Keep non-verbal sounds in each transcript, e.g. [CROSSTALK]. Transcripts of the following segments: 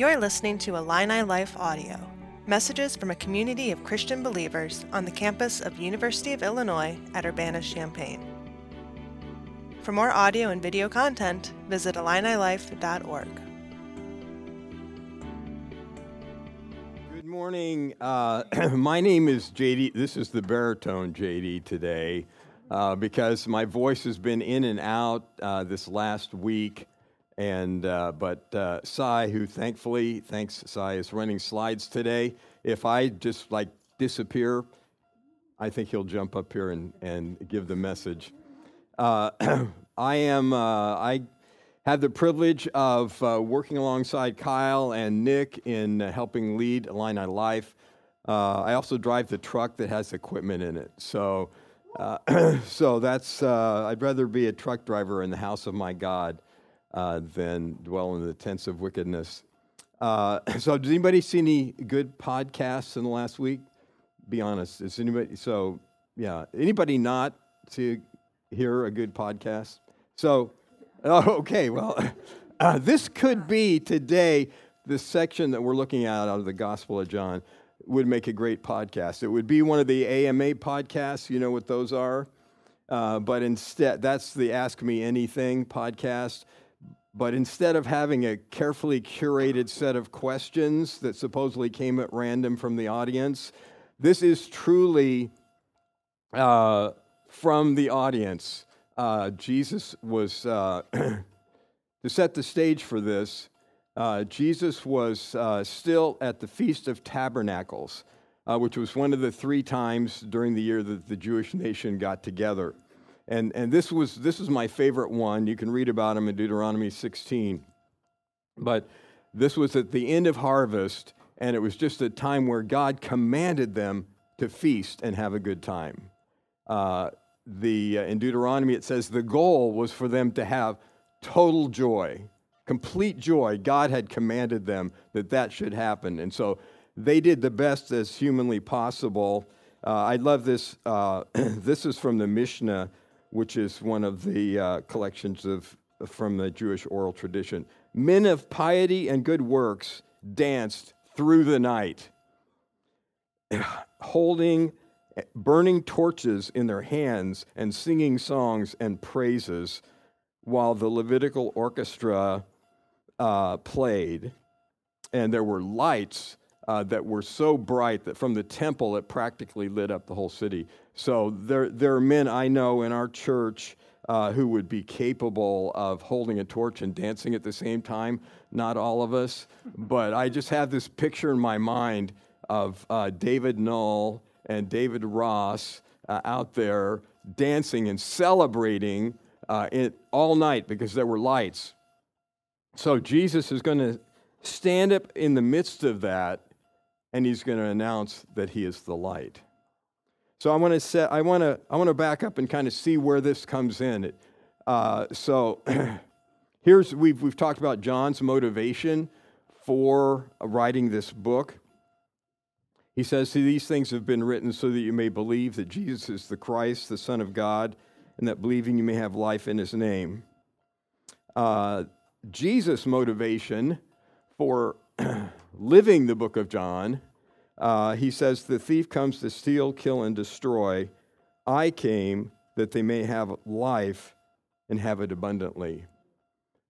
You're listening to Illini Life Audio, messages from a community of Christian believers on the campus of University of Illinois at Urbana-Champaign. For more audio and video content, visit IlliniLife.org. Good morning. Uh, [CLEARS THROAT] my name is JD. This is the baritone JD today uh, because my voice has been in and out uh, this last week. And uh, but uh, Sai, who thankfully, thanks Sai, is running slides today. If I just like disappear, I think he'll jump up here and, and give the message. Uh, [CLEARS THROAT] I am uh, I had the privilege of uh, working alongside Kyle and Nick in uh, helping lead Illini Life. I also drive the truck that has equipment in it. So. [CLEARS THROAT] so that's I'd rather be a truck driver in the house of my God uh, than dwell in the tents of wickedness. Uh, [COUGHS] so, does anybody see any good podcasts in the last week? Be honest. Is anybody so? Yeah, anybody not to hear a good podcast? So, [LAUGHS] oh, okay. Well, [COUGHS] uh, this could be today the section that we're looking at out of the Gospel of John would make a great podcast. It would be one of the AMA podcasts. You know what those are. Uh, but instead, that's the Ask Me Anything podcast. But instead of having a carefully curated set of questions that supposedly came at random from the audience, this is truly uh, from the audience. Uh, Jesus was, uh, [CLEARS THROAT] to set the stage for this, uh, Jesus was uh, still at the Feast of Tabernacles, uh, which was one of the three times during the year that the Jewish nation got together. And, and this, was, this was my favorite one. You can read about them in Deuteronomy 16. But this was at the end of harvest, and it was just a time where God commanded them to feast and have a good time. Uh, the, uh, in Deuteronomy, it says the goal was for them to have total joy, complete joy. God had commanded them that that should happen. And so they did the best as humanly possible. Uh, I love this. Uh, [CLEARS THROAT] this is from the Mishnah which is one of the uh, collections of, from the Jewish oral tradition. Men of piety and good works danced through the night, [SIGHS] holding burning torches in their hands and singing songs and praises while the Levitical orchestra uh, played. And there were lights uh, that were so bright that from the temple it practically lit up the whole city. So there, there are men I know in our church uh, who would be capable of holding a torch and dancing at the same time. Not all of us, but I just have this picture in my mind of uh, David Null and David Ross uh, out there dancing and celebrating uh, it all night because there were lights. So Jesus is going to stand up in the midst of that and he's going to announce that he is the light. So I want to set, I want to, I want to back up and kind of see where this comes in. Uh, so [CLEARS THROAT] here's we've we've talked about John's motivation for writing this book. He says, "See, these things have been written so that you may believe that Jesus is the Christ, the Son of God, and that believing you may have life in His name." Uh, Jesus' motivation for [CLEARS THROAT] living the book of John, uh, he says, The thief comes to steal, kill, and destroy. I came that they may have life and have it abundantly.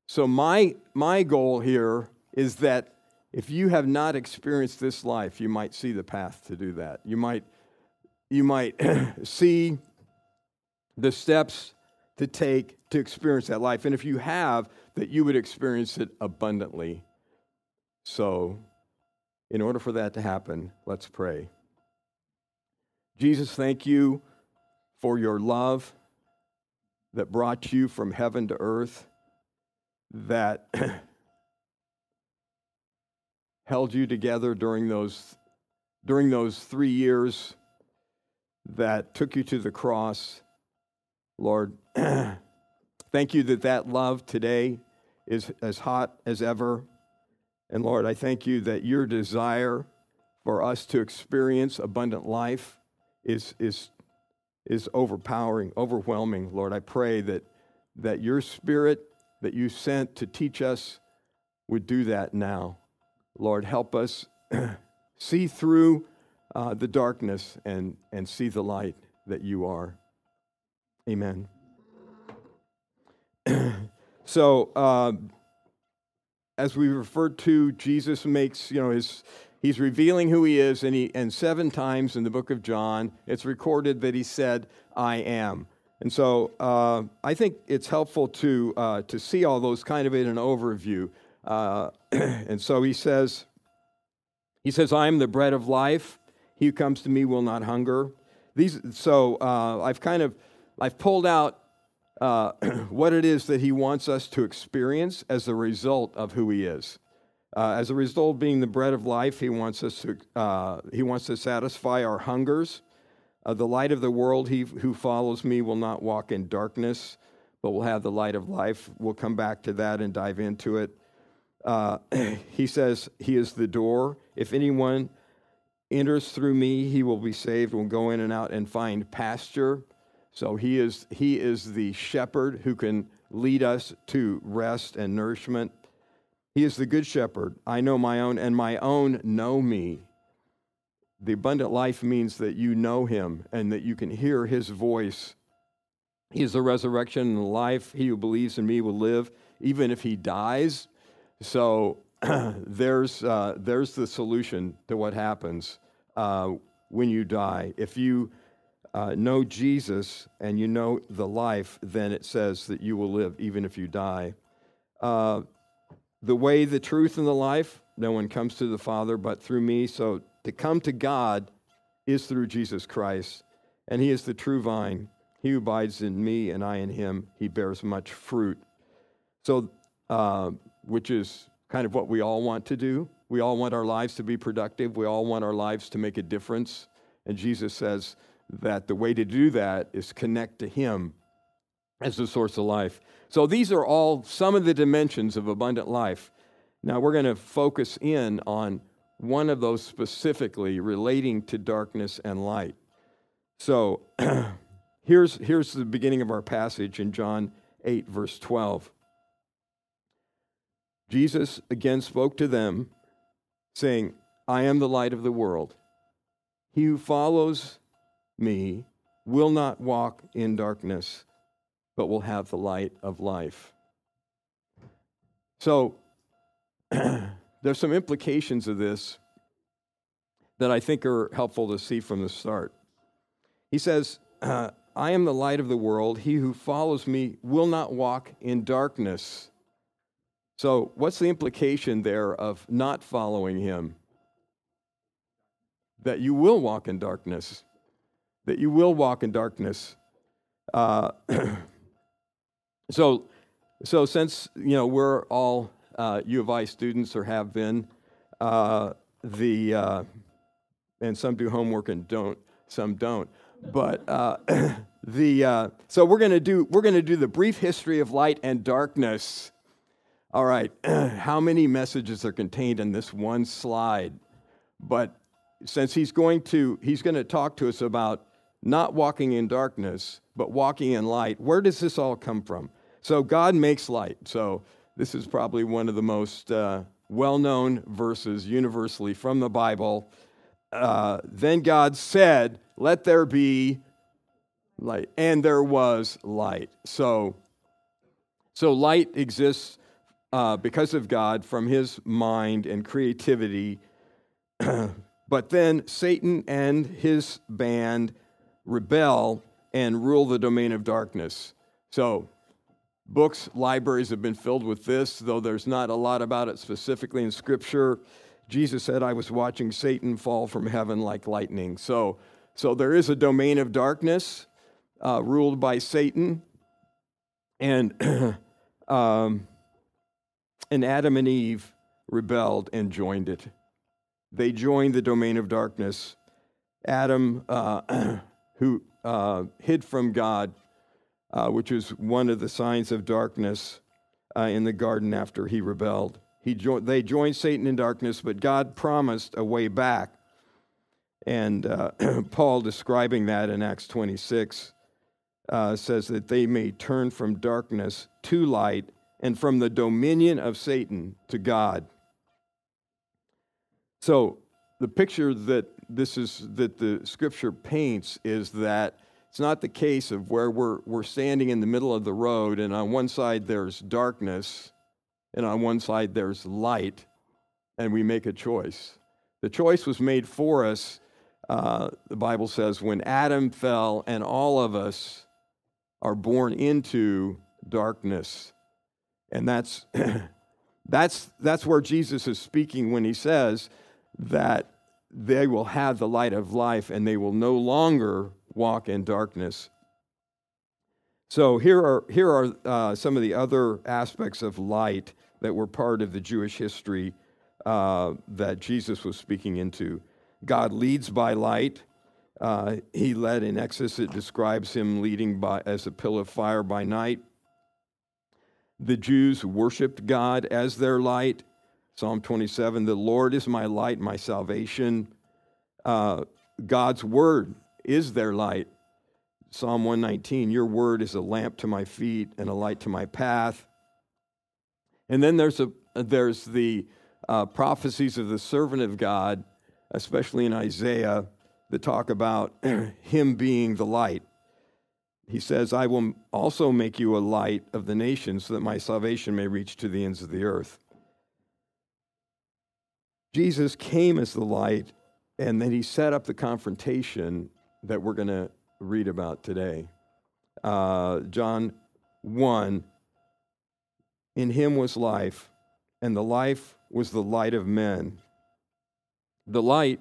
So, my, my goal here is that if you have not experienced this life, you might see the path to do that. You might, you might [CLEARS THROAT] see the steps to take to experience that life. And if you have, that you would experience it abundantly. So, in order for that to happen, let's pray. Jesus, thank you for your love that brought you from heaven to earth, that [CLEARS THROAT] held you together during those, during those three years that took you to the cross. Lord, [CLEARS THROAT] thank you that that love today is as hot as ever. And Lord, I thank you that your desire for us to experience abundant life is, is, is overpowering, overwhelming. Lord, I pray that, that your spirit that you sent to teach us would do that now. Lord, help us [CLEARS THROAT] see through uh, the darkness and, and see the light that you are. Amen. [CLEARS THROAT] so, uh, as we referred to, Jesus makes, you know, his, he's revealing who he is, and, he, and seven times in the book of John, it's recorded that he said, I am. And so uh, I think it's helpful to, uh, to see all those kind of in an overview. Uh, [CLEARS THROAT] and so he says, he says, I am the bread of life. He who comes to me will not hunger. These, so uh, I've kind of, I've pulled out uh, [CLEARS THROAT] what it is that he wants us to experience as a result of who he is. Uh, as a result of being the bread of life, he wants us to, uh, he wants to satisfy our hungers. Uh, the light of the world, he who follows me will not walk in darkness, but will have the light of life. We'll come back to that and dive into it. Uh, [CLEARS THROAT] he says, He is the door. If anyone enters through me, he will be saved, will go in and out and find pasture. So he is, he is the shepherd who can lead us to rest and nourishment. He is the good shepherd. I know my own, and my own know me. The abundant life means that you know him and that you can hear his voice. He is the resurrection and the life. He who believes in me will live, even if he dies. So [CLEARS THROAT] there's, uh, there's the solution to what happens uh, when you die. If you uh, know Jesus and you know the life, then it says that you will live even if you die. Uh, the way, the truth, and the life, no one comes to the Father but through me. So to come to God is through Jesus Christ, and He is the true vine. He who abides in me and I in him, he bears much fruit. So, uh, which is kind of what we all want to do. We all want our lives to be productive. We all want our lives to make a difference. And Jesus says that the way to do that is connect to Him as the source of life. So these are all some of the dimensions of abundant life. Now we're going to focus in on one of those specifically relating to darkness and light. So [CLEARS THROAT] here's, here's the beginning of our passage in John 8, verse 12. Jesus again spoke to them, saying, I am the light of the world. He who follows me will not walk in darkness, but will have the light of life. So, [CLEARS THROAT] there's some implications of this that I think are helpful to see from the start. He says, I am the light of the world. He who follows me will not walk in darkness. So, what's the implication there of not following him? That you will walk in darkness. That you will walk in darkness. Uh, [CLEARS THROAT] so, so since you know we're all uh, U of I students or have been, uh, the uh, and some do homework and don't, some don't. But uh, [CLEARS THROAT] the uh, so we're gonna do we're gonna do the brief history of light and darkness. All right, [CLEARS THROAT] how many messages are contained in this one slide? But since he's going to he's going to talk to us about not walking in darkness but walking in light where does this all come from so god makes light so this is probably one of the most uh, well-known verses universally from the bible uh, then God said, Let there be light. And there was light. So, so light exists uh, because of God from his mind and creativity. [CLEARS THROAT] but then Satan and his band rebel and rule the domain of darkness. So, books, libraries have been filled with this, though there's not a lot about it specifically in Scripture. Jesus said, I was watching Satan fall from heaven like lightning. So, so there is a domain of darkness uh, ruled by Satan. And, [CLEARS THROAT] um, and Adam and Eve rebelled and joined it. They joined the domain of darkness. Adam, uh, [CLEARS THROAT] who uh, hid from God, uh, which was one of the signs of darkness uh, in the garden after he rebelled. He jo- they joined Satan in darkness, but God promised a way back. And uh, [CLEARS THROAT] Paul, describing that in Acts 26, uh, says that they may turn from darkness to light and from the dominion of Satan to God. So the picture that this is that the scripture paints is that it's not the case of where we're, we're standing in the middle of the road and on one side there's darkness and on one side there's light and we make a choice. The choice was made for us, uh, the Bible says, when Adam fell and all of us are born into darkness. And that's, [CLEARS THROAT] that's, that's where Jesus is speaking when he says that they will have the light of life and they will no longer walk in darkness. So here are, here are uh, some of the other aspects of light that were part of the Jewish history uh, that Jesus was speaking into. God leads by light. Uh, he led in Exodus, it describes him leading by, as a pillar of fire by night. The Jews worshiped God as their light. Psalm 27 The Lord is my light, my salvation. Uh, God's word is their light. Psalm 119 Your word is a lamp to my feet and a light to my path. And then there's, a, there's the uh, prophecies of the servant of God, especially in Isaiah, that talk about [CLEARS THROAT] him being the light. He says, I will also make you a light of the nations so that my salvation may reach to the ends of the earth. Jesus came as the light, and then he set up the confrontation that we're going to read about today. Uh, John 1 In him was life, and the life was the light of men. The light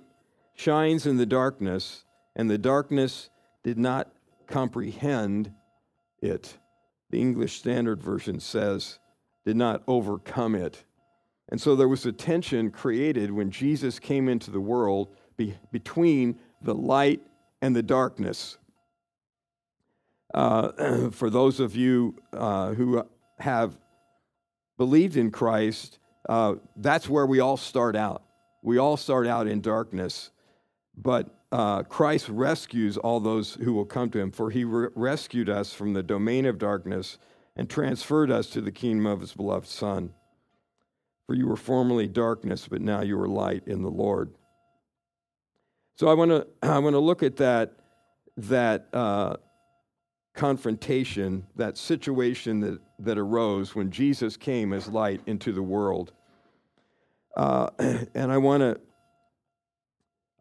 shines in the darkness, and the darkness did not comprehend it. The English Standard Version says, did not overcome it. And so there was a tension created when Jesus came into the world be, between the light and the darkness. Uh, [CLEARS THROAT] for those of you uh, who have believed in Christ, uh, that's where we all start out. We all start out in darkness, but uh, Christ rescues all those who will come to him, for he re- rescued us from the domain of darkness and transferred us to the kingdom of his beloved Son. For you were formerly darkness, but now you are light in the Lord. So I want [CLEARS THROAT] to I want to look at that that uh, confrontation, that situation that, that arose when Jesus came as light into the world. Uh, [CLEARS THROAT] and I want to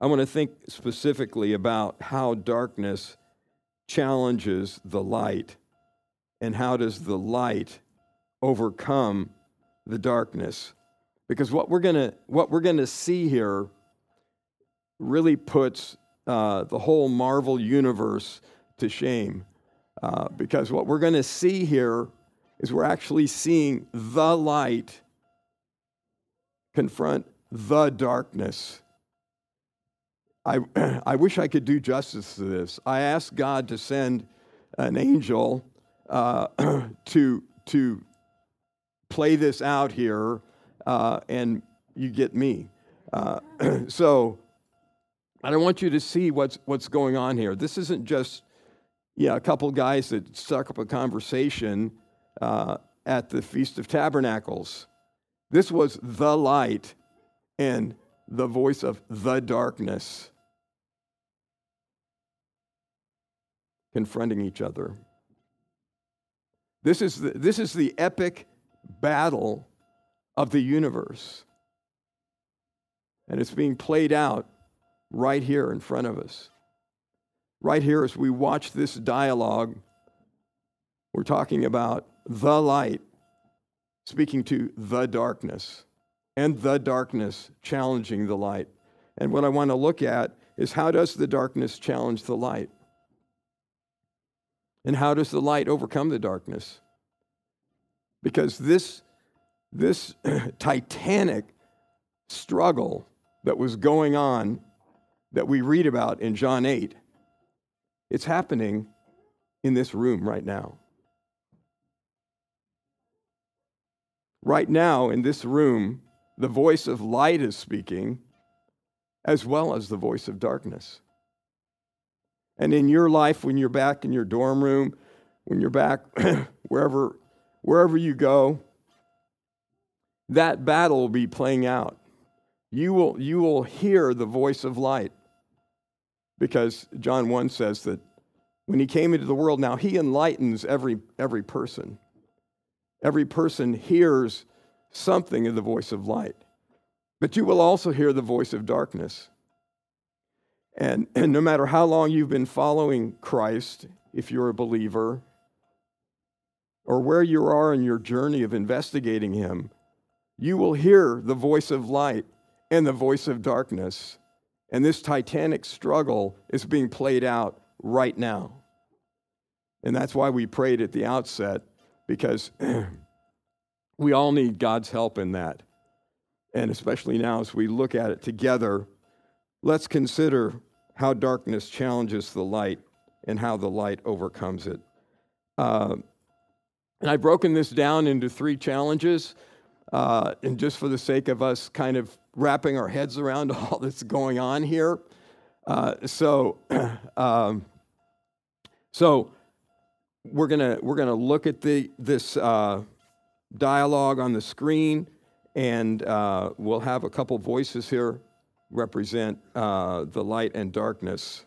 I want to think specifically about how darkness challenges the light and how does the light overcome the darkness because what we're going to what we're to see here really puts uh, the whole marvel universe to shame uh, because what we're going to see here is we're actually seeing the light confront the darkness. I, [CLEARS THROAT] I wish I could do justice to this. I asked God to send an angel uh, [CLEARS THROAT] to, to play this out here, uh, and you get me. Uh, [CLEARS THROAT] so I don't want you to see what's, what's going on here. This isn't just yeah, a couple guys that stuck up a conversation uh, at the Feast of Tabernacles. This was the light and the voice of the darkness confronting each other. This is the, this is the epic battle of the universe. And it's being played out right here in front of us. Right here, as we watch this dialogue, we're talking about the light speaking to the darkness, and the darkness challenging the light. And what I want to look at is how does the darkness challenge the light? And how does the light overcome the darkness? Because this, this [CLEARS THROAT] titanic struggle that was going on that we read about in John 8, it's happening in this room right now. Right now, in this room, the voice of light is speaking, as well as the voice of darkness. And in your life, when you're back in your dorm room, when you're back [CLEARS THROAT] wherever, wherever you go, that battle will be playing out. you will, you will hear the voice of light. Because John 1 says that when he came into the world, now he enlightens every, every person. Every person hears something of the voice of light. But you will also hear the voice of darkness. And, and no matter how long you've been following Christ, if you're a believer, or where you are in your journey of investigating Him, you will hear the voice of light and the voice of darkness. And this titanic struggle is being played out right now. And that's why we prayed at the outset, because [CLEARS THROAT] we all need God's help in that. And especially now, as we look at it together, let's consider how darkness challenges the light and how the light overcomes it. Uh, and I've broken this down into three challenges. Uh, and just for the sake of us kind of wrapping our heads around [LAUGHS] all that's going on here. Uh, so, [CLEARS THROAT] um, so we're gonna we're gonna look at the this uh, dialogue on the screen, and uh, we'll have a couple voices here represent uh, the light and darkness.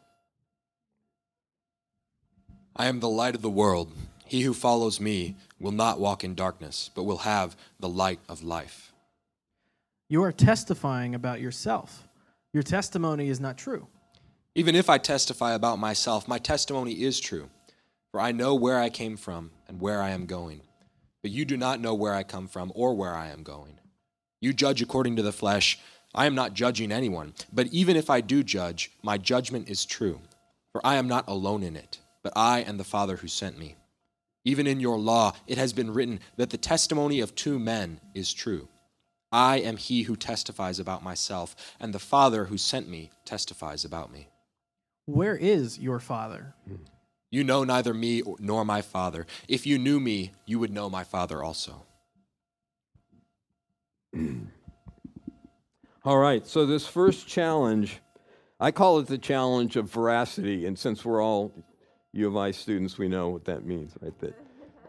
I am the light of the world. He who follows me will not walk in darkness, but will have the light of life. You are testifying about yourself. Your testimony is not true. Even if I testify about myself, my testimony is true. For I know where I came from and where I am going. But you do not know where I come from or where I am going. You judge according to the flesh. I am not judging anyone. But even if I do judge, my judgment is true. For I am not alone in it, but I and the Father who sent me. Even in your law, it has been written that the testimony of two men is true. I am he who testifies about myself, and the Father who sent me testifies about me. Where is your Father? You know neither me nor my Father. If you knew me, you would know my Father also. [CLEARS THROAT] All right, so this first challenge, I call it the challenge of veracity. And since we're all U of I students, we know what that means, right? That,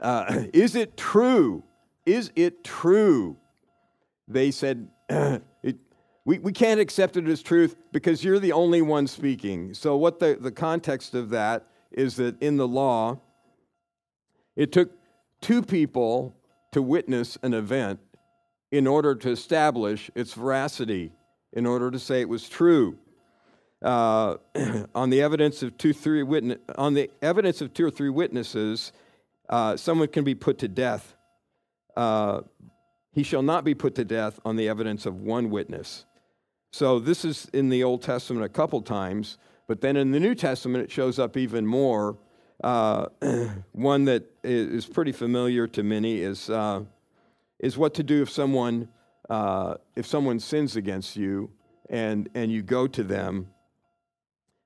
uh, [CLEARS THROAT] is it true? Is it true? They said, [CLEARS THROAT] it, we, we can't accept it as truth because you're the only one speaking. So, what the, the context of that is that in the law, it took two people to witness an event in order to establish its veracity, in order to say it was true. Uh, [CLEARS THROAT] on the evidence of two, three witness, on the evidence of two or three witnesses, uh, someone can be put to death. Uh, he shall not be put to death on the evidence of one witness. So this is in the Old Testament a couple times, but then in the New Testament it shows up even more. Uh, [CLEARS THROAT] one that is pretty familiar to many is uh, is what to do if someone uh, if someone sins against you and and you go to them.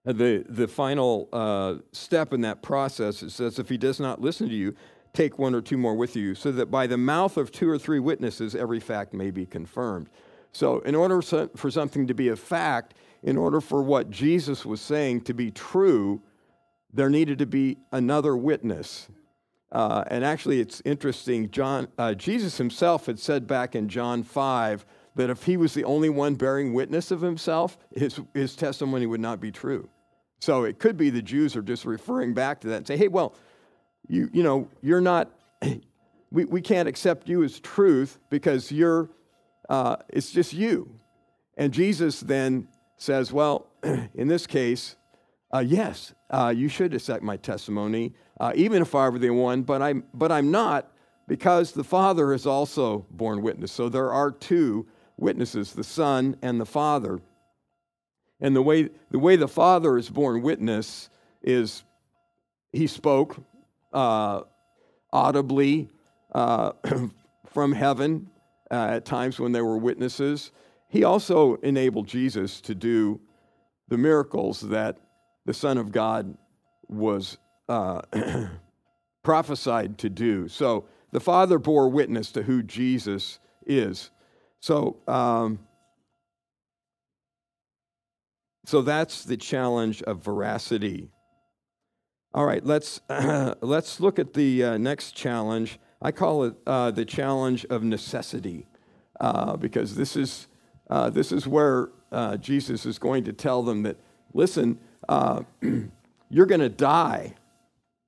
The the final uh, step in that process it says if he does not listen to you, take one or two more with you, so that by the mouth of two or three witnesses every fact may be confirmed. So, in order for something to be a fact, in order for what Jesus was saying to be true, there needed to be another witness. Uh, and actually, it's interesting. John, uh, Jesus himself had said back in John 5 that if he was the only one bearing witness of himself, his, his testimony would not be true. So it could be the Jews are just referring back to that and say, hey, well, you, you know, you're not, [CLEARS THROAT] we, we can't accept you as truth because you're, uh, it's just you. And Jesus then says, well, [CLEARS THROAT] in this case, uh, yes, uh, you should accept my testimony, uh, even if I were the one, but I'm, but I'm not because the Father has also borne witness. So there are two witnesses, the Son and the Father. And the way the, way the Father is borne witness is he spoke uh, audibly uh, [CLEARS THROAT] from heaven uh, at times when there were witnesses. He also enabled Jesus to do the miracles that the Son of God was uh, [CLEARS THROAT] prophesied to do. So the Father bore witness to who Jesus is. So, um, so that's the challenge of veracity. All right, let's uh, [CLEARS THROAT] let's look at the uh, next challenge. I call it uh, the challenge of necessity, uh, because this is uh, this is where uh, Jesus is going to tell them that, listen, [CLEARS THROAT] you're going to die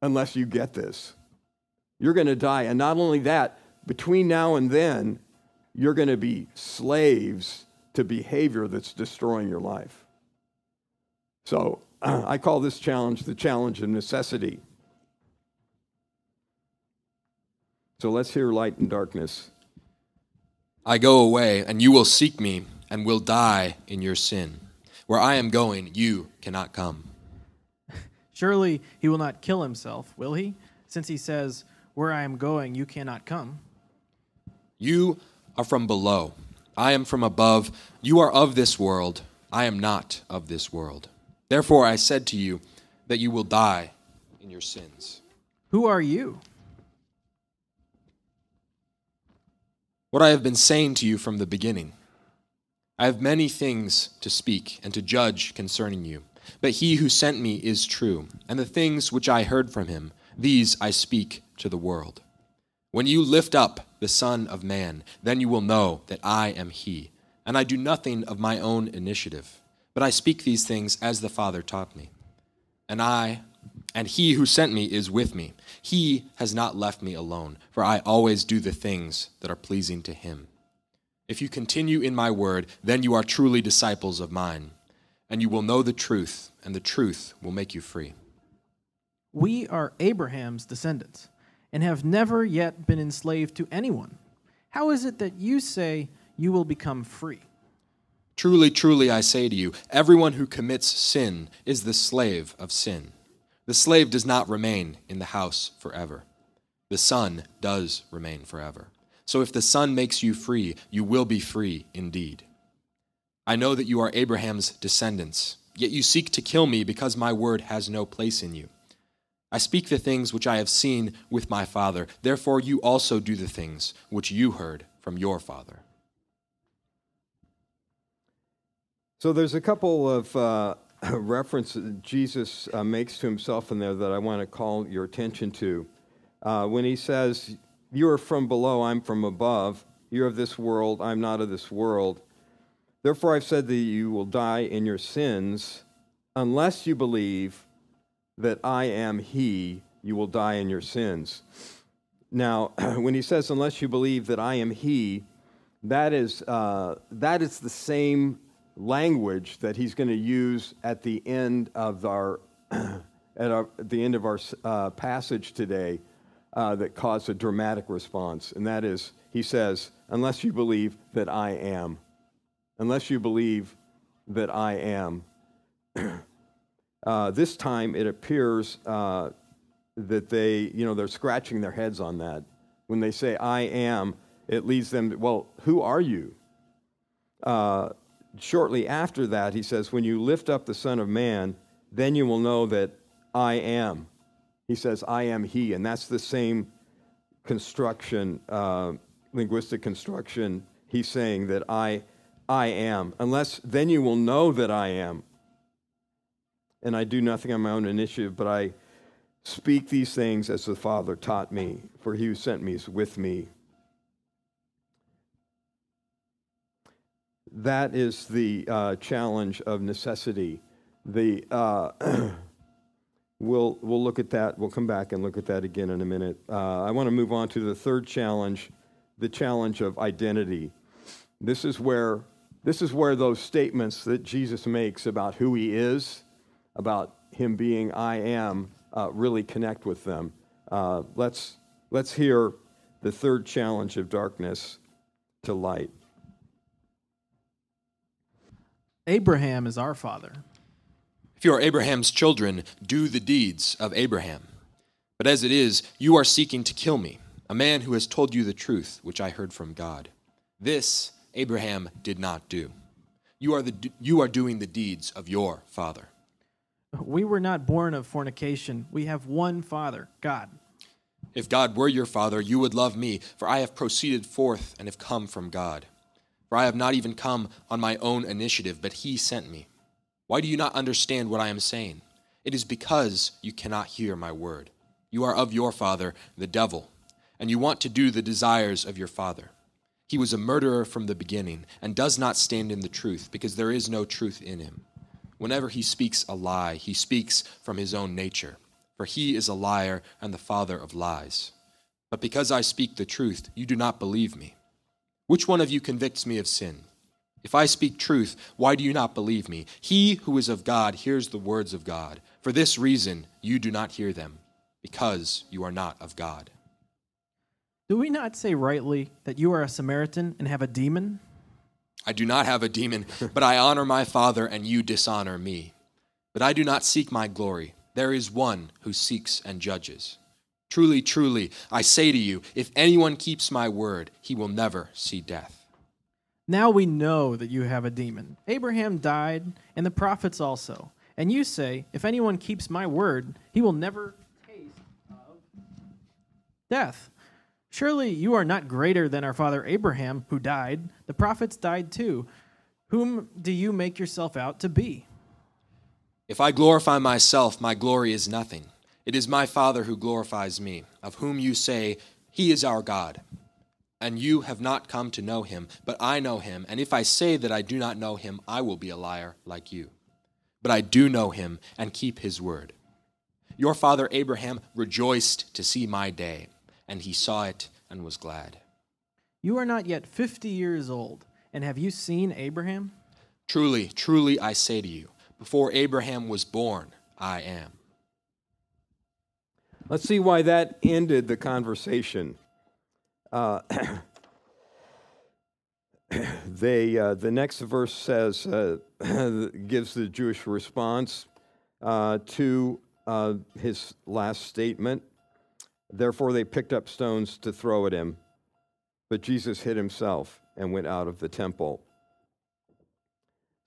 unless you get this. You're going to die. And not only that, between now and then, you're going to be slaves to behavior that's destroying your life. So [CLEARS THROAT] I call this challenge the challenge of necessity. So let's hear light and darkness. I go away, and you will seek me, and will die in your sin. Where I am going, you cannot come. Surely he will not kill himself, will he? Since he says, Where I am going, you cannot come. You are from below. I am from above. You are of this world. I am not of this world. Therefore I said to you that you will die in your sins. Who are you? What I have been saying to you from the beginning. I have many things to speak and to judge concerning you. But he who sent me is true, and the things which I heard from him, these I speak to the world. When you lift up the Son of Man, then you will know that I am he, and I do nothing of my own initiative, but I speak these things as the Father taught me. And I, and he who sent me is with me. He has not left me alone, for I always do the things that are pleasing to him. If you continue in my word, then you are truly disciples of mine and you will know the truth, and the truth will make you free. We are Abraham's descendants and have never yet been enslaved to anyone. How is it that you say you will become free? Truly, truly, I say to you, everyone who commits sin is the slave of sin. The slave does not remain in the house forever. The Son does remain forever. So if the Son makes you free, you will be free indeed. I know that you are Abraham's descendants, yet you seek to kill me because my word has no place in you. I speak the things which I have seen with my father, therefore you also do the things which you heard from your father. So there's a couple of uh, [COUGHS] references Jesus uh, makes to himself in there that I want to call your attention to. Uh, when he says, You are from below, I'm from above. You're of this world, I'm not of this world. Therefore, I've said that you will die in your sins unless you believe that I am He, you will die in your sins. Now, [COUGHS] when he says, unless you believe that I am He, that is, uh, that is the same language that he's going to use at the end of our, [CLEARS THROAT] at, our, at the end of our uh, passage today uh, that caused a dramatic response. And that is, he says, unless you believe that I am unless you believe that I am. [CLEARS THROAT] uh, this time it appears uh, that they, you know, they're scratching their heads on that. When they say, I am, it leads them, to, well, who are you? Shortly after that, he says, When you lift up the Son of Man, then you will know that I am. He says, I am He. And that's the same construction, uh, linguistic construction. He's saying that I I am, unless then you will know that I am. And I do nothing on my own initiative, but I speak these things as the Father taught me, for he who sent me is with me. That is the uh, challenge of necessity. The, uh, [CLEARS THROAT] we'll, we'll look at that. We'll come back and look at that again in a minute. Uh, I want to move on to the third challenge the challenge of identity. This is where this is where those statements that Jesus makes about who he is, about him being I am, uh, really connect with them. Uh, let's, let's hear the third challenge of darkness to light. Abraham is our father. If you are Abraham's children, do the deeds of Abraham. But as it is, you are seeking to kill me, a man who has told you the truth, which I heard from God. This Abraham did not do. You are, the, you are doing the deeds of your father. We were not born of fornication. We have one Father, God. If God were your Father, you would love me, for I have proceeded forth and have come from God. For I have not even come on my own initiative, but He sent me. Why do you not understand what I am saying? It is because you cannot hear my word. You are of your father, the devil, and you want to do the desires of your father. He was a murderer from the beginning and does not stand in the truth because there is no truth in him. Whenever he speaks a lie, he speaks from his own nature, for he is a liar and the father of lies. But because I speak the truth, you do not believe me. Which one of you convicts me of sin? If I speak truth, why do you not believe me? He who is of God hears the words of God. For this reason, you do not hear them, because you are not of God. Do we not say rightly that you are a Samaritan and have a demon? I do not have a demon, [LAUGHS] but I honor my Father, and you dishonor me. But I do not seek my glory. There is one who seeks and judges. Truly, truly, I say to you, if anyone keeps my word, he will never see death. Now we know that you have a demon. Abraham died, and the prophets also. And you say, If anyone keeps my word, he will never taste of death. Surely you are not greater than our father Abraham, who died. The prophets died too. Whom do you make yourself out to be? If I glorify myself, my glory is nothing. It is my Father who glorifies me, of whom you say, He is our God. And you have not come to know him, but I know him. And if I say that I do not know him, I will be a liar like you. But I do know him and keep his word. Your father Abraham rejoiced to see my day and he saw it and was glad. You are not yet fifty years old, and have you seen Abraham? Truly, truly, I say to you, before Abraham was born, I am. Let's see why that ended the conversation. Uh, [COUGHS] they, uh, the next verse says, uh, [COUGHS] gives the Jewish response uh, to uh, his last statement. Therefore, they picked up stones to throw at him. But Jesus hid himself and went out of the temple.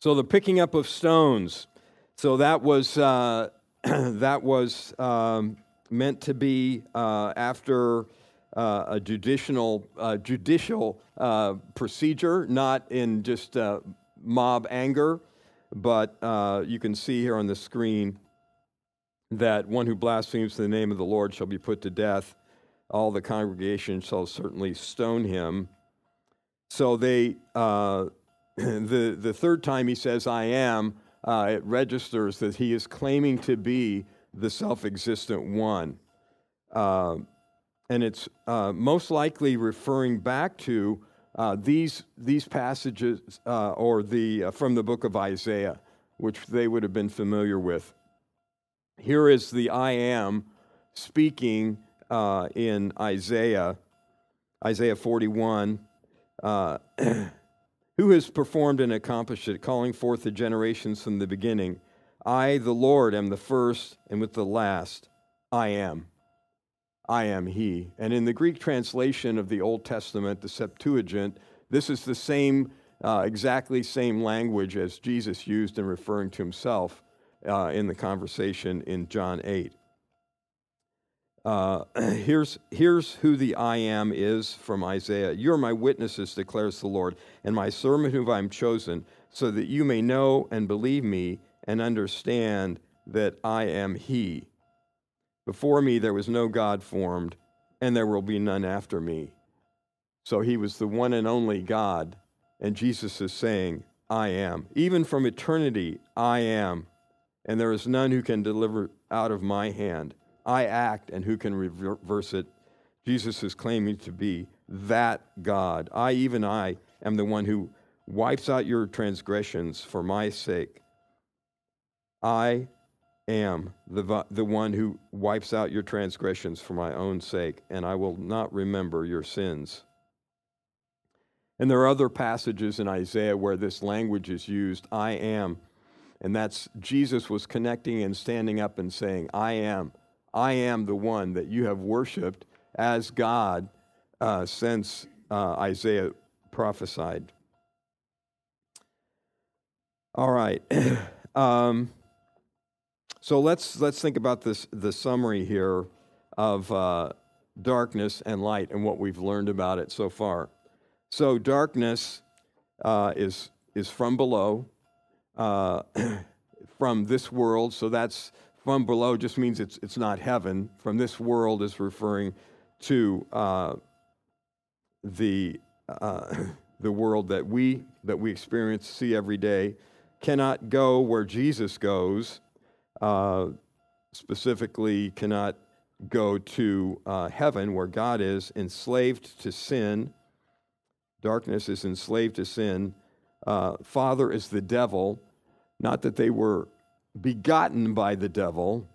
So the picking up of stones. So that was uh, [COUGHS] that was um, meant to be uh, after uh, a judicial uh, judicial uh, procedure, not in just uh, mob anger, but you can see here on the screen that one who blasphemes the name of the Lord shall be put to death. All the congregation shall certainly stone him. So they, uh, [CLEARS THROAT] the, the third time he says, I am, uh, it registers that he is claiming to be the self existent one. Uh, and it's uh, most likely referring back to uh, these, these passages uh, or the, from the book of Isaiah, which they would have been familiar with. Here is the I am speaking uh, in Isaiah, Isaiah 41. Uh, [CLEARS THROAT] who has performed and accomplished it, calling forth the generations from the beginning? I, the Lord, am the first, and with the last, I am. I am He. And in the Greek translation of the Old Testament, the Septuagint, this is the same, uh, exactly same language as Jesus used in referring to Himself uh, in the conversation in John 8. Uh, [CLEARS THROAT] here's, here's who the I am is from Isaiah. You are my witnesses, declares the Lord, and my servant whom I am chosen, so that you may know and believe me and understand that I am He. Before me there was no God formed, and there will be none after me. So he was the one and only God, and Jesus is saying, I am. Even from eternity, I am and there is none who can deliver out of my hand. I act, and who can reverse it? Jesus is claiming to be that God. I, even I, am the one who wipes out your transgressions for my sake. I am the, the one who wipes out your transgressions for my own sake, and I will not remember your sins. And there are other passages in Isaiah where this language is used I am and that's Jesus was connecting and standing up and saying, I am, I am the one that you have worshiped as God uh, since uh, Isaiah prophesied. All right. [CLEARS THROAT] um, so let's, let's think about this, the summary here of uh, darkness and light and what we've learned about it so far. So, darkness uh, is, is from below, uh, [CLEARS THROAT] from this world. So that's from below just means it's, it's not heaven. From this world is referring to uh, the uh, [CLEARS THROAT] the world that we that we experience, see every day, cannot go where Jesus goes. Uh, specifically, cannot go to uh, heaven where God is enslaved to sin. Darkness is enslaved to sin. Uh, Father is the devil. Not that they were begotten by the devil.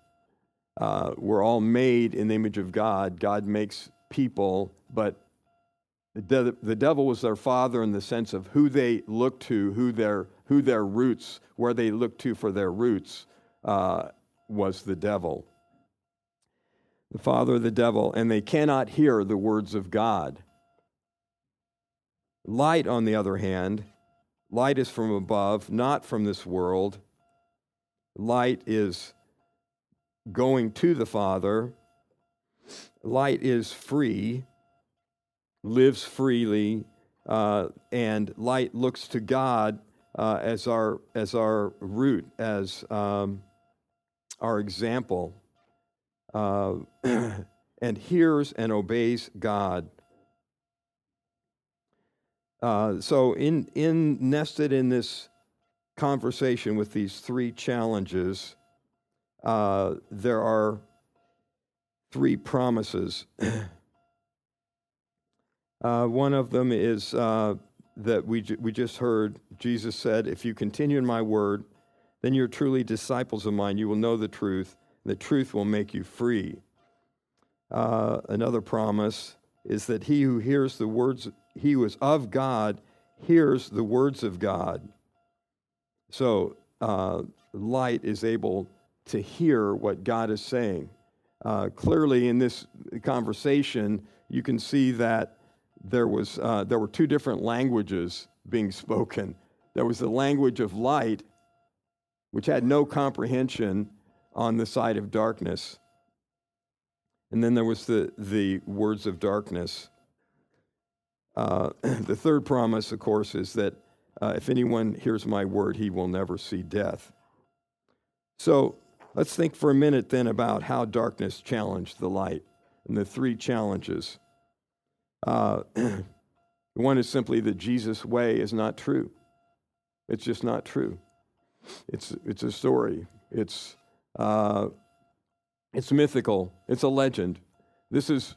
Uh, we're all made in the image of God. God makes people, but the, de- the devil was their father in the sense of who they look to, who their, who their roots, where they look to for their roots, uh, was the devil. The father of the devil, and they cannot hear the words of God. Light, on the other hand, light is from above, not from this world. Light is going to the Father. Light is free, lives freely, uh, and light looks to God uh, as our as our root, as um, our example, uh, [CLEARS THROAT] and hears and obeys God. Uh, so, in in nested in this conversation with these three challenges, uh, there are three promises. [CLEARS THROAT] uh, one of them is uh, that we, we just heard Jesus said, If you continue in my word, then you're truly disciples of mine. You will know the truth, the truth will make you free. Uh, another promise is that he who hears the words, he who is of God, hears the words of God. So, uh, light is able to hear what God is saying. Uh, clearly, in this conversation, you can see that there, was, uh, there were two different languages being spoken. There was the language of light, which had no comprehension on the side of darkness. And then there was the, the words of darkness. Uh, [CLEARS THROAT] the third promise, of course, is that uh, if anyone hears my word, he will never see death. So let's think for a minute then about how darkness challenged the light and the three challenges. Uh, [CLEARS THROAT] one is simply that Jesus' way is not true. It's just not true. It's, it's a story. It's, uh, it's mythical. It's a legend. This is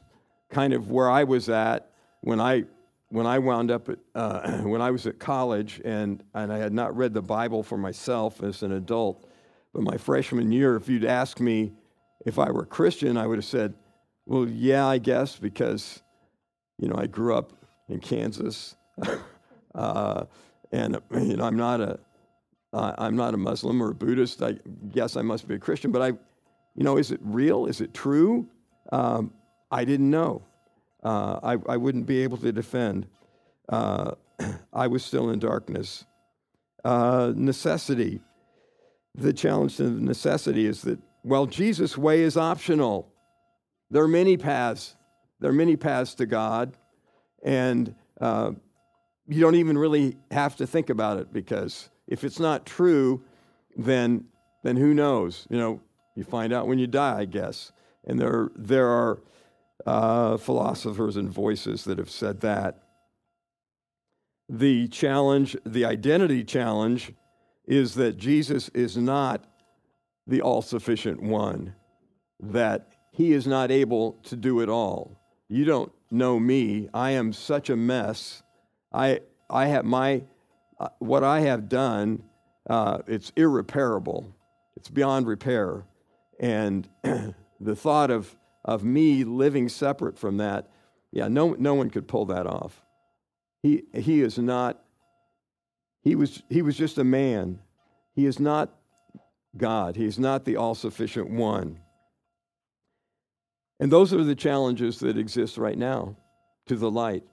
kind of where I was at when I when I wound up at, uh, [CLEARS THROAT] when I was at college and, and I had not read the Bible for myself as an adult, but my freshman year, if you'd asked me if I were Christian, I would have said, well, yeah, I guess, because, you know, I grew up in Kansas. [LAUGHS] uh, and, you know, I'm not a, am not a Muslim or a Buddhist. I guess I must be a Christian, but I, you know, is it real? Is it true? Um, I didn't know uh, I, I wouldn't be able to defend. Uh, [CLEARS THROAT] I was still in darkness. Uh, necessity. The challenge to necessity is that, well, Jesus' way is optional. There are many paths. There are many paths to God, and uh, you don't even really have to think about it because if it's not true, then then who knows? You know, you find out when you die, I guess. And there there are uh, philosophers and voices that have said that. The challenge, the identity challenge, is that Jesus is not the all sufficient one, that he is not able to do it all. You don't know me. I am such a mess. I, I have my, uh, what I have done, uh, it's irreparable. It's beyond repair. And [CLEARS THROAT] the thought of of me living separate from that, yeah, no, no one could pull that off. He, he is not, he was, he was just a man. He is not God. He is not the all sufficient one. And those are the challenges that exist right now to the light.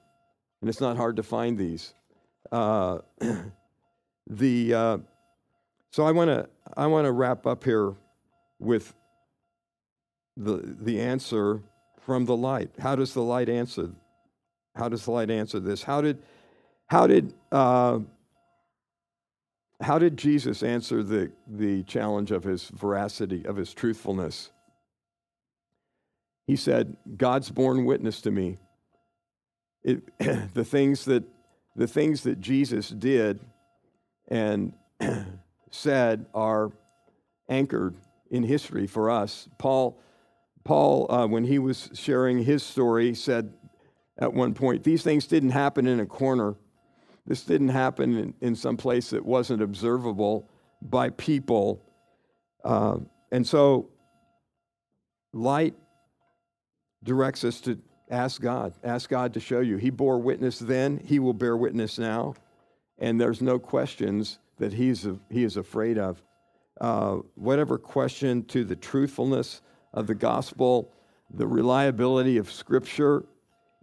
And it's not hard to find these. Uh, [CLEARS THROAT] the, uh, so I want to I want to wrap up here with the, the answer from the light. How does the light answer? How does the light answer this? How did, how did, uh, how did Jesus answer the, the challenge of his veracity, of his truthfulness? He said, God's born witness to me. it, [CLEARS THROAT] the things that the things that Jesus did and [CLEARS THROAT] said are anchored in history for us. Paul, Paul, uh, when he was sharing his story, said at one point, "These things didn't happen in a corner. This didn't happen in, in some place that wasn't observable by people." Uh, and so, light directs us to ask God. Ask God to show you. He bore witness then, He will bear witness now. And there's no questions that he's, he is afraid of. Uh, whatever question to the truthfulness of the gospel, the reliability of Scripture,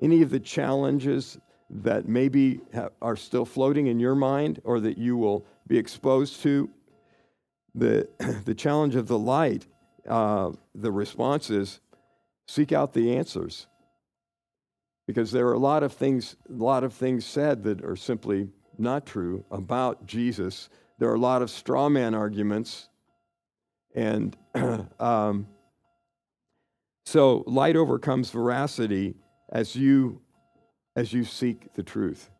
any of the challenges that maybe are still floating in your mind or that you will be exposed to, the, [CLEARS THROAT] the challenge of the light, uh, the responses, seek out the answers because there are a lot of things a lot of things said that are simply not true about jesus. There are a lot of straw man arguments. And [CLEARS THROAT] um, so light overcomes veracity as you as you seek the truth.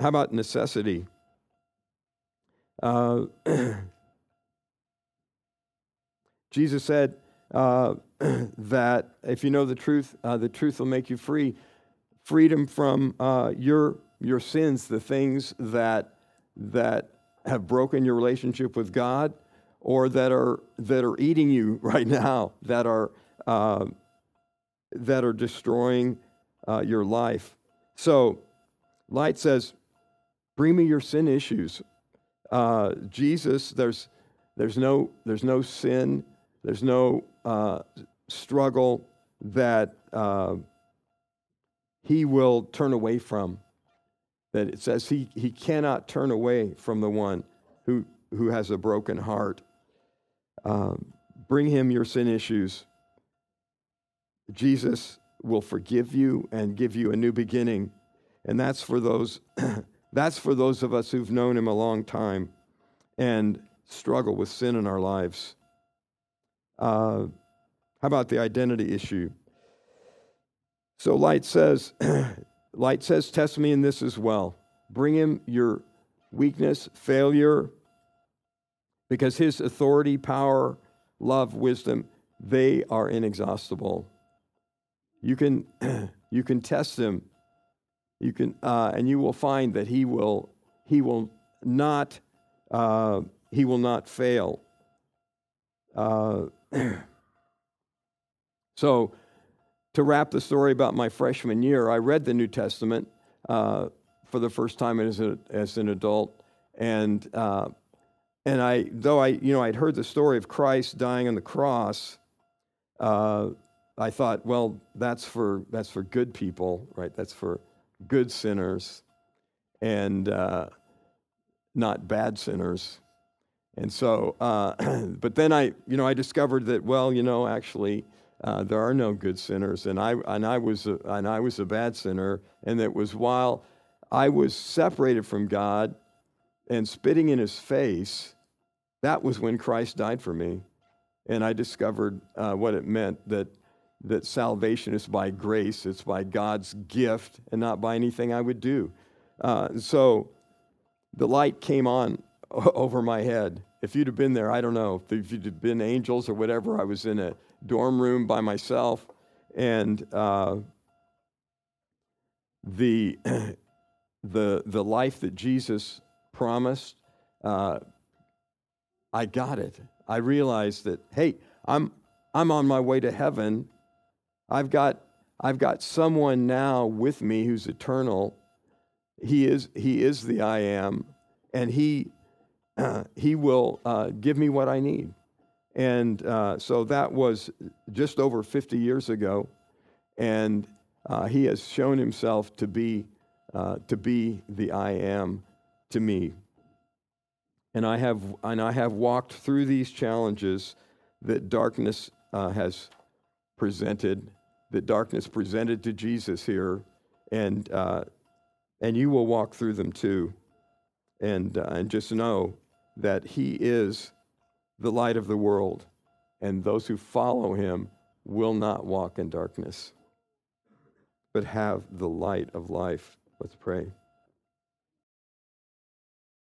How about necessity? Uh, [CLEARS THROAT] jesus said uh, [CLEARS THROAT] that if you know the truth, uh, the truth will make you free. Freedom from uh, your your sins, the things that that have broken your relationship with God, or that are that are eating you [LAUGHS] right now, that are uh, that are destroying uh, your life. So, light says, "Bring me your sin issues." Jesus, there's there's no there's no sin, there's no uh, struggle that uh, he will turn away from. That it says he, he cannot turn away from the one who, who has a broken heart. Um, bring him your sin issues. Jesus will forgive you and give you a new beginning. And that's for those [CLEARS THROAT] that's for those of us who've known him a long time and struggle with sin in our lives. Uh, how about the identity issue? So Light says, [CLEARS THROAT] Light says, test me in this as well. Bring him your weakness, failure, because his authority, power, love, wisdom, they are inexhaustible. You can, [CLEARS THROAT] you can test him. You can, uh, and you will find that he will, he will not, uh, he will not fail. Uh, [CLEARS THROAT] So, to wrap the story about my freshman year, I read the New Testament uh, for the first time as, a, as an adult, and uh, and I though I you know I'd heard the story of Christ dying on the cross, uh, I thought, well, that's for that's for good people, right? That's for good sinners, and uh, not bad sinners. And so, uh, [CLEARS THROAT] but then I you know I discovered that well, you know, actually uh, there are no good sinners, and I and I was a, and I was a bad sinner, and it was while I was separated from God and spitting in His face, that was when Christ died for me, and I discovered uh, what it meant that that salvation is by grace, it's by God's gift, and not by anything I would do. Uh, so, the light came on [LAUGHS] over my head. If you'd have been there, I don't know if you'd have been angels or whatever. I was in a dorm room by myself, and uh, the [CLEARS THROAT] the the life that Jesus promised, uh, I got it. I realized that hey, I'm I'm on my way to heaven. I've got I've got someone now with me who's eternal. He is he is the I am, and he he will uh, give me what I need. And uh, so that was just over 50 years ago. And uh, he has shown himself to be, uh, to be the I am to me. And I, have, and I have walked through these challenges that darkness uh, has presented, that darkness presented to Jesus here. And, uh, and you will walk through them too. And, uh, and just know that he is the light of the world, and those who follow him will not walk in darkness. but have the light of life. Let's pray.